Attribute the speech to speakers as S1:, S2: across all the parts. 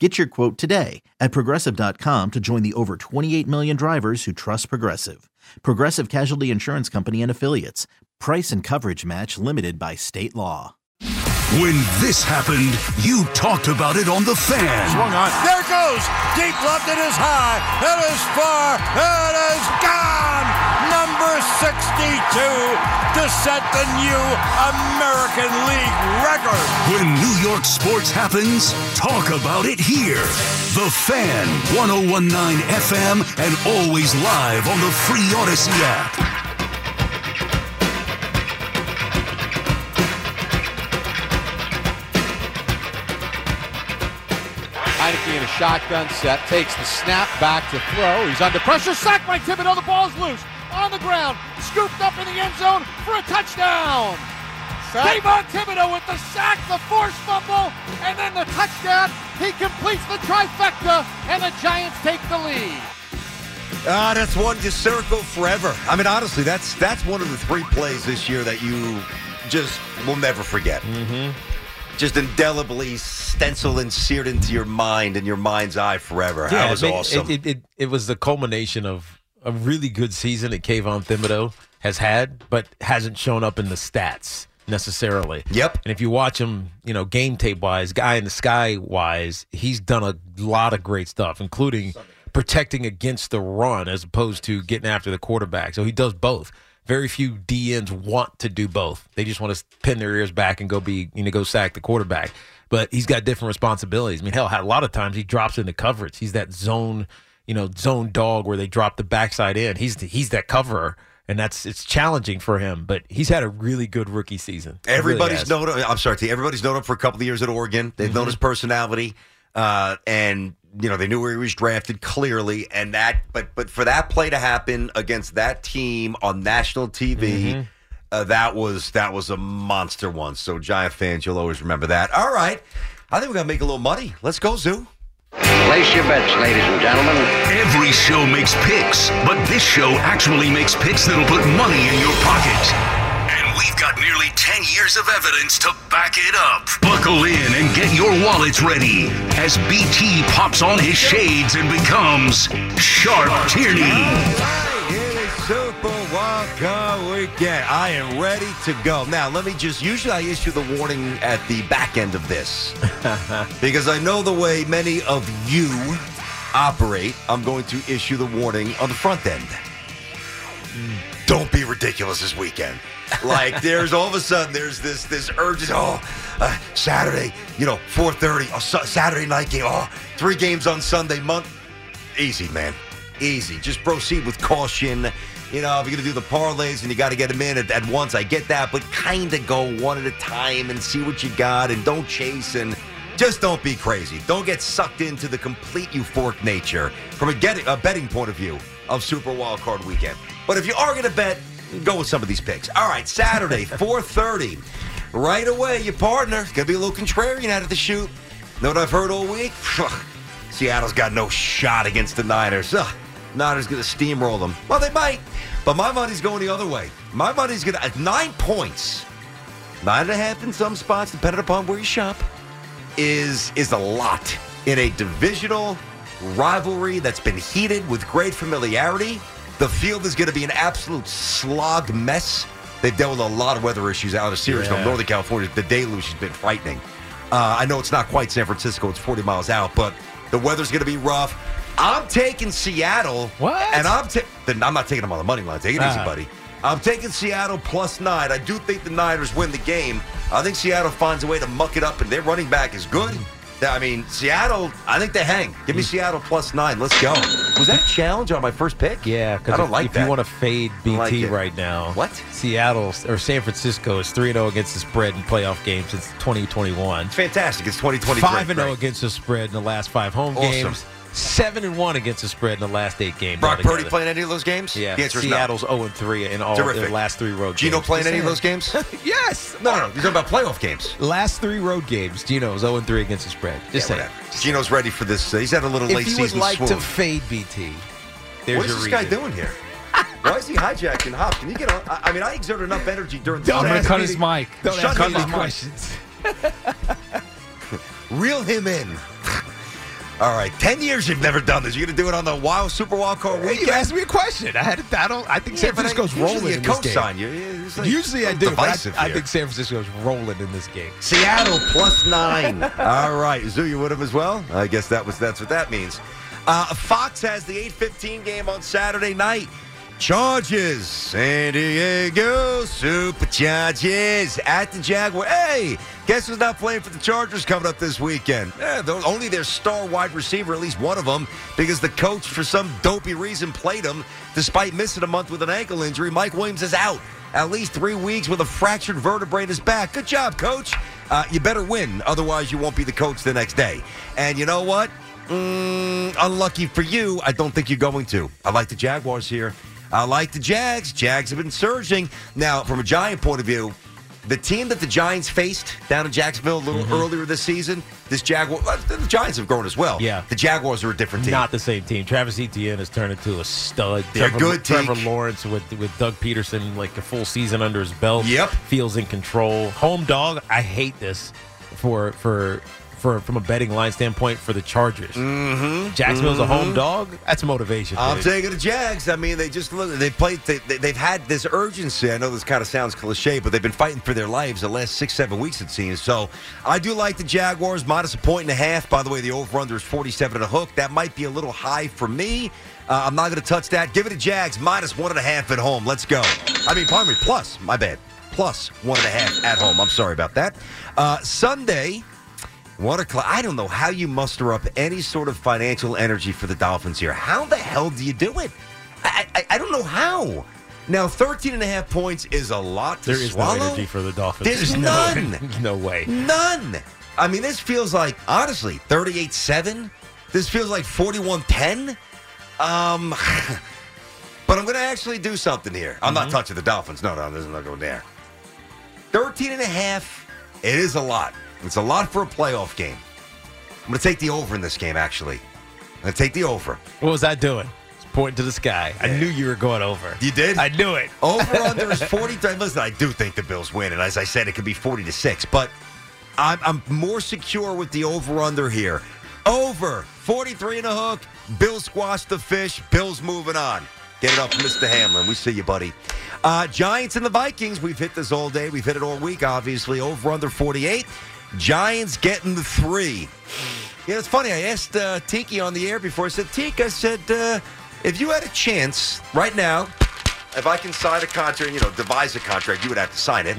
S1: Get your quote today at progressive.com to join the over 28 million drivers who trust Progressive. Progressive Casualty Insurance Company and Affiliates. Price and coverage match limited by state law.
S2: When this happened, you talked about it on The Fan.
S3: Swung on. There it goes. Deep left. It is high. It is far. It is gone. Number 62 to set the new American League record.
S2: When New York sports happens, talk about it here. The Fan, 1019 FM, and always live on the free Audacy app.
S4: Heinicke in a shotgun set, takes the snap back to throw. He's under pressure, sacked by Thibodeaux. The ball's loose on the ground, scooped up in the end zone for a touchdown. Kayvon Thibodeaux with the sack, the forced fumble, and then the touchdown. He completes the trifecta, and the Giants take the lead.
S3: Ah, that's one to circle forever. I mean, honestly, that's that's one of the three plays this year that you just will never forget. Mm-hmm. Just indelibly stenciled and seared into your mind and your mind's eye forever. that was
S5: I mean,
S3: awesome.
S5: It, it, it, it was the culmination of a really good season that Kayvon Thibodeaux has had, but hasn't shown up in the stats necessarily.
S3: Yep.
S5: And if you watch him, you know, game tape wise, guy in the sky wise, he's done a lot of great stuff, including protecting against the run as opposed to getting after the quarterback. So he does both. Very few DNs want to do both. They just want to pin their ears back and go be, you know, go sack the quarterback. But he's got different responsibilities. I mean, hell, a lot of times he drops into coverage. He's that zone, you know, zone dog where they drop the backside in. He's he's that coverer and that's it's challenging for him. But he's had a really good rookie season. He
S3: Everybody's
S5: has.
S3: known. I'm sorry, T. Everybody's known him for a couple of years at Oregon. They've
S5: Mm-hmm.
S3: known his personality, uh, and you know they knew where he was drafted clearly. And that, but but for that play to happen against that team on national TV,
S5: Mm-hmm.
S3: uh, that was that was a monster one. So Giant fans, you'll always remember that. All right, I think we're gonna make a little money. Let's go, Zoo.
S6: Place your bets, ladies and gentlemen.
S2: Every show makes picks, but this show actually makes picks that'll put money in your pocket. And we've got nearly 10 years of evidence to back it up. Buckle in and get your wallets ready as BT pops on his shades and becomes Sharp Tierney.
S3: It is Super Wild Weekend. I am ready to go. Now, let me just. Usually, I issue the warning at the back end of this because I know the way many of you operate. I'm going to issue the warning on the front end. Don't be ridiculous this weekend. Like there's all of a sudden there's this this urge. Oh, uh, Saturday, you know, 4:30. Oh, Sa- Saturday night game. Oh, three games on Sunday. Month. Easy, man. Easy. Just proceed with caution. You know, if you're going to do the parlays and you got to get them in at, at once, I get that. But kind of go one at a time and see what you got and don't chase and just don't be crazy. Don't get sucked into the complete euphoric nature from a, getting, a betting point of view of Super Wild Card Weekend. But if you are going to bet, go with some of these picks. All right, Saturday, 4.30. Right away, your partner going to be a little contrarian out of the chute. Know what I've heard all week? Seattle's got no shot against the Niners. Ugh, Niners going to steamroll them. Well, they might, but my money's going the other way. My money's going to at nine points, nine and a half in some spots, depending upon where you shop, is is a lot in a divisional rivalry that's been heated with great familiarity. The field is going to be an absolute slog mess. They've dealt with a lot of weather issues out of series from
S5: Yeah.
S3: Northern California. The deluge has been frightening. Uh, I know it's not quite San Francisco; it's 40 miles out, but The weather's going to be rough. I'm taking Seattle.
S5: What?
S3: And I'm ta- I'm not taking them on the money line. Take it easy,
S5: Ah.
S3: buddy. I'm taking Seattle plus nine. I do think the Niners win the game. I think Seattle finds a way to muck it up, and their running back is good. I mean, Seattle. I think they hang. Give me Seattle plus nine. Let's go. Was that a challenge on my first pick?
S5: Yeah, because I
S3: don't
S5: if,
S3: like
S5: if
S3: that.
S5: you want to fade BT
S3: like
S5: right now,
S3: What?
S5: Seattle or San Francisco is three zero against the spread in playoff games since 2021.
S3: Fantastic. It's 2023.
S5: Five and
S3: Great.
S5: zero against the spread in the last five home
S3: Awesome.
S5: games. Seven and one against the spread in the last eight games.
S3: Brock Purdy
S5: altogether.
S3: playing any of those games?
S5: Yeah,
S3: The answer is no.
S5: Seattle's zero and three in all
S3: Terrific.
S5: their last three road
S3: games.
S5: Geno games.
S3: playing any of those games?
S5: yes.
S3: No, no, no. You're talking about playoff games.
S5: Last three road games, Geno's 0 and 3 against the spread. Just
S3: Yeah,
S5: saying.
S3: Geno's ready for this. He's had a little late season.
S5: If you would like
S3: swoon.
S5: to fade BT, there's
S3: what is this guy doing here? Why is he hijacking Hop? Can you get on? I, mean, I exerted enough energy during the
S7: I'm going to cut his mic.
S5: Don't
S3: Shut
S5: ask me questions.
S3: Reel him in. All right, ten years you've never done this. You're gonna do it on the Wild Super Wild Card
S5: Hey,
S3: weekend.
S5: you asked me a question. I had. I don't. I think
S3: Yeah,
S5: San
S3: but I-
S5: Francisco's rolling in this game.
S3: you. Like
S5: Usually I do,
S3: divisive
S5: I, I think San Francisco's rolling in this game.
S3: Seattle plus nine. All right, Zoo, you with him as well? I guess that was that's what that means. Uh, Fox has the eight fifteen game on Saturday night. Charges, San Diego Super Superchargers at the Jaguar. Hey, guess who's not playing for the Chargers coming up this weekend? Eh, only their star wide receiver, at least one of them, because the coach, for some dopey reason, played him despite missing a month with an ankle injury. Mike Williams is out at least three weeks with a fractured vertebrae in his back. Good job, coach. Uh, you better win, otherwise you won't be the coach the next day. And you know what? Mm, unlucky for you, I don't think you're going to. I like the Jaguars here. I like the Jags. Jags have been surging. Now, from a Giant point of view, the team that the Giants faced down in Jacksonville a little
S5: Mm-hmm.
S3: earlier this season, this Jaguar, uh, the Giants have grown as well.
S5: Yeah.
S3: the Jaguars are a different team.
S5: Not the same team. Travis Etienne has turned into a stud.
S3: They're
S5: Trevor,
S3: good,
S5: Trevor
S3: Teak.
S5: Lawrence with with Doug Pederson like a full season under his belt.
S3: Yep.
S5: feels in control. Home dog. I hate this for for. For, from a betting line standpoint for the Chargers, mm-hmm. Jacksonville's a home dog. That's motivation.
S3: I'm
S5: dude.
S3: taking the Jags. I mean, they just look. They played. They, they, they've had this urgency. I know this kind of sounds cliche, but they've been fighting for their lives the last six, seven weeks. It seems. So I do like the Jaguars minus a point and a half. By the way, the over under is 47 and a hook. That might be a little high for me. Uh, I'm not going to touch that. Give it to Jags minus one and a half at home. Let's go. I mean, pardon me. Plus, my bad. Plus one and a half at home. I'm sorry about that. Uh, Sunday. One o'clock. I don't know how you muster up any sort of financial energy for the Dolphins here. How the hell do you do it? I, I, I don't know how. Now, 13 and a half points is a lot to
S5: There is
S3: swallow.
S5: no energy for the Dolphins.
S3: There's
S5: no,
S3: none.
S5: no way.
S3: None. I mean, this feels like, honestly, 38 7. This feels like 41 10. Um, but I'm going to actually do something here. I'm not touching the Dolphins. No, no, this is not going there. 13 and a half. It is a lot. It's a lot for a playoff game. I'm going to take the over in this game, actually. I'm going to take the over.
S5: What was I doing? Just pointing to the sky. I knew you were going over.
S3: You did?
S5: I knew it.
S3: Over under is 43. Listen, I do think the Bills win. And as I said, it could be 40 to 6. But I'm, I'm more secure with the over under here. Over 43 and a hook. Bills squash the fish. Bills moving on. Get it up, Mr. Hamlin. We see you, buddy. Uh, Giants and the Vikings. We've hit this all day. We've hit it all week, obviously. Over under 48. Giants getting the three. Yeah, it's funny. I asked uh, Tiki on the air before. I said, Tiki, I said, uh, if you had a chance right now, if I can sign a contract, you know, devise a contract, you would have to sign it,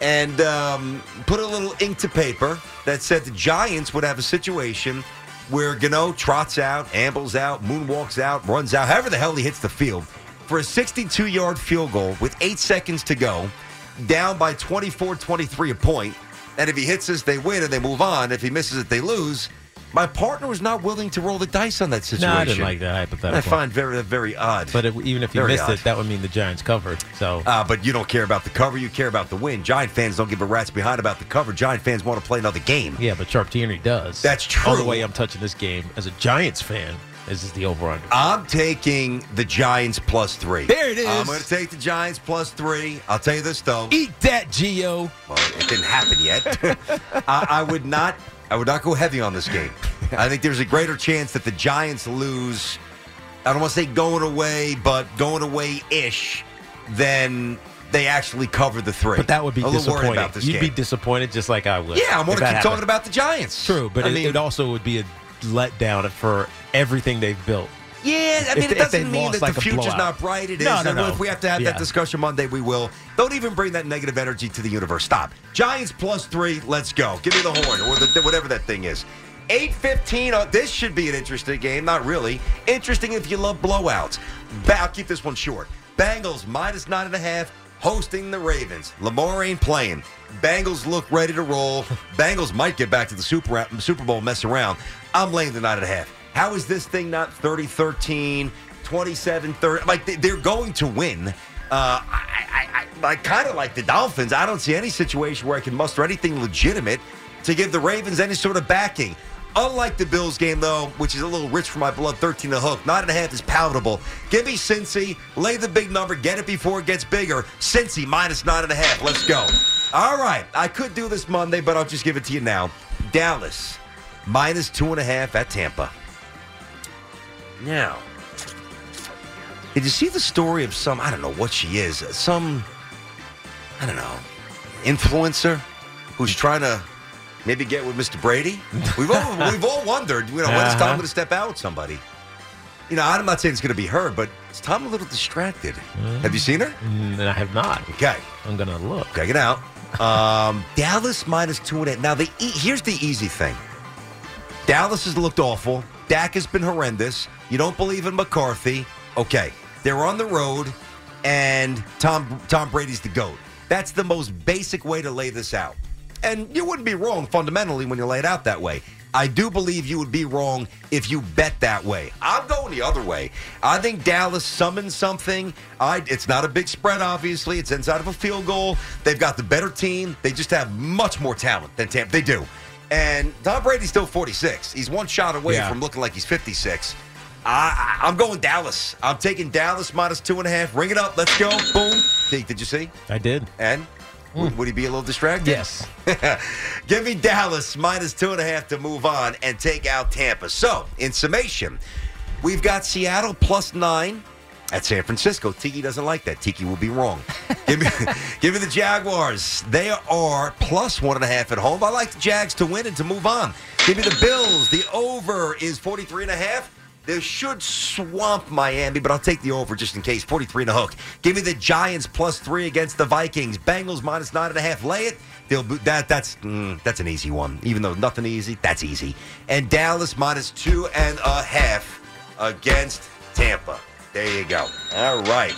S3: and um, put a little ink to paper that said the Giants would have a situation where Gano trots out, ambles out, moonwalks out, runs out, however the hell he hits the field, for a 62 yard field goal with eight seconds to go, down by 24 23 a point. And if he hits this, they win and they move on. If he misses it, they lose. My partner was not willing to roll the dice on that situation.
S5: No, I didn't like that hypothetical.
S3: I find very, very odd.
S5: But it, even if you
S3: Very
S5: missed
S3: odd.
S5: it, that would mean the Giants covered. So
S3: Uh, but you don't care about the cover. You care about the win. Giant fans don't give a rat's behind about the cover. Giant fans want to play another game.
S5: yeah, but Sharp Tierney does.
S3: That's true.
S5: All the
S3: true.
S5: way I'm touching this game as a Giants fan is is the over under.
S3: I'm taking the Giants plus three.
S5: There it is.
S3: I'm going to take the Giants plus three. I'll tell you this though.
S5: Eat that, Geo.
S3: Well, it didn't happen yet. I, I would not. I would not go heavy on this game. I think there's a greater chance that the Giants lose. I don't want to say going away, but going away ish, than they actually cover the three.
S5: But that would be
S3: a little worried
S5: disappointing.
S3: about this
S5: You'd be disappointed just like I would.
S3: yeah, I'm
S5: if
S3: to keep
S5: happened.
S3: talking about the Giants.
S5: True, but
S3: I
S5: it,
S3: mean,
S5: it also would be a letdown for everything they've built.
S3: Yeah, I mean,
S5: If
S3: it
S5: they- if they
S3: doesn't mean that
S5: like
S3: the future's
S5: blowout.
S3: not bright. It is.
S5: No, no, no.
S3: If we have to have
S5: Yeah.
S3: that discussion Monday, we will. Don't even bring that negative energy to the universe. Stop. Giants plus three. Let's go. Give me the horn or the, whatever that thing is. 815. Oh, this should be an interesting game. Not really. Interesting if you love blowouts. I'll keep this one short. Bengals minus nine and a half hosting the Ravens. Lamar ain't playing. Bengals look ready to roll. Bengals might get back to the Super, Super Bowl, mess around. I'm laying the nine and a half. How is this thing not 30 13, 27 30? Like, they- they're going to win. Uh, I, I, I, I kind of like the Dolphins. I don't see any situation where I can muster anything legitimate to give the Ravens any sort of backing. Unlike the Bills game, though, which is a little rich for my blood, 13 to hook. Nine and a half is palatable. Give me Cincy. Lay the big number. Get it before it gets bigger. Cincy minus nine and a half. Let's go. All right. I could do this Monday, but I'll just give it to you now. Dallas minus two and a half at Tampa. Now, did you see the story of some, I don't know what she is, some, I don't know, influencer who's trying to maybe get with Mr. Brady? We've all, we've all wondered, you know, when is Tom
S5: Uh-huh.
S3: going to step out with somebody? You know, I'm not saying it's going to be her, but is Tom a little distracted? Have you seen her?
S5: Mm, I have not.
S3: Okay.
S5: I'm gonna look.
S3: Check it out. Um, Dallas minus two and a half. Now, the e- here's the easy thing. Dallas has looked awful. Dak has been horrendous. You don't believe in McCarthy. Okay, they're on the road, and Tom Tom Brady's the goat. That's the most basic way to lay this out. And you wouldn't be wrong fundamentally when you lay it out that way. I do believe you would be wrong if you bet that way. I'm going the other way. I think Dallas summons something. I, it's not a big spread, obviously. It's inside of a field goal. They've got the better team. They just have much more talent than Tampa. They do. And Tom Brady's still 46. He's one shot away
S5: Yeah.
S3: from looking like he's 56. I, I, I'm going Dallas. I'm taking Dallas minus two and a half. Ring it up. Let's go. Boom. Did, did you see?
S5: I did.
S3: And would, would he be a little distracted?
S5: Yes.
S3: Give me Dallas minus two and a half to move on and take out Tampa. So, in summation, we've got Seattle plus nine at San Francisco. Tiki doesn't like that. Tiki will be wrong. give me, give me the Jaguars. They are plus one and a half at home. I like the Jags to win and to move on. Give me the Bills. The over is 43 and a half. This should swamp Miami, but I'll take the over just in case. 43 and a hook. Give me the Giants plus three against the Vikings. Bengals minus nine and a half. Lay it. They'll that that's mm, that's an easy one. Even though nothing easy, that's easy. And Dallas minus two and a half against Tampa. There you go. All right.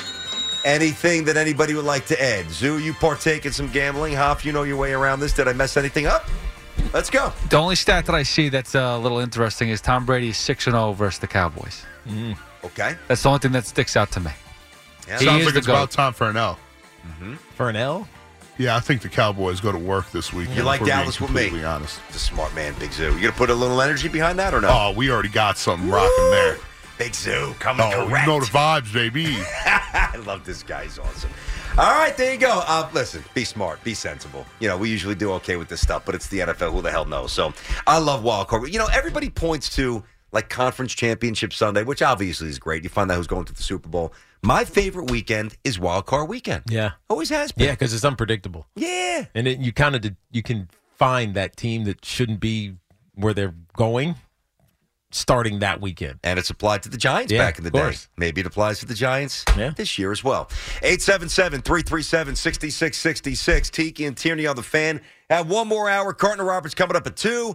S3: Anything that anybody would like to add? Zoo, you partake in some gambling. Hop, you know your way around this. Did I mess anything up? Let's go.
S7: The only stat that I see that's uh, a little interesting is Tom Brady is 6 0 versus the Cowboys.
S3: Okay.
S7: That's the only thing that sticks out to me.
S3: Yeah.
S7: He
S8: Sounds like
S7: the
S8: it's about
S7: GOAT.
S8: time for an L.
S5: For an L?
S8: Yeah, I think the Cowboys go to work this weekend.
S3: You like
S8: if we're being
S3: Dallas with me?
S8: completely honest.
S3: It's a smart man, Big Zoo. You gonna put a little energy behind that or no?
S8: Oh, we already got something rocking there.
S3: Big Zoo coming
S8: Oh,
S3: correct.
S8: you know the vibes, baby.
S3: I love this guy. He's awesome. All right, there you go. Uh, listen, be smart, be sensible. You know, we usually do okay with this stuff, but it's the NFL. Who the hell knows? So I love wild card. You know, everybody points to like conference championship Sunday, which obviously is great. You find out who's going to the Super Bowl. My favorite weekend is wild card weekend.
S5: Yeah.
S3: Always has been.
S5: Yeah, because it's unpredictable,
S3: Yeah.
S5: and it, you kind of you can find that team that shouldn't be where they're going, starting that weekend.
S3: And it's applied to the Giants
S5: Yeah,
S3: back in the
S5: of
S3: day. Maybe it applies to the Giants
S5: Yeah.
S3: this year as well. 877 337 6666. Tiki and Tierney on the fan. Have one more hour. Carton Roberts coming up at 2.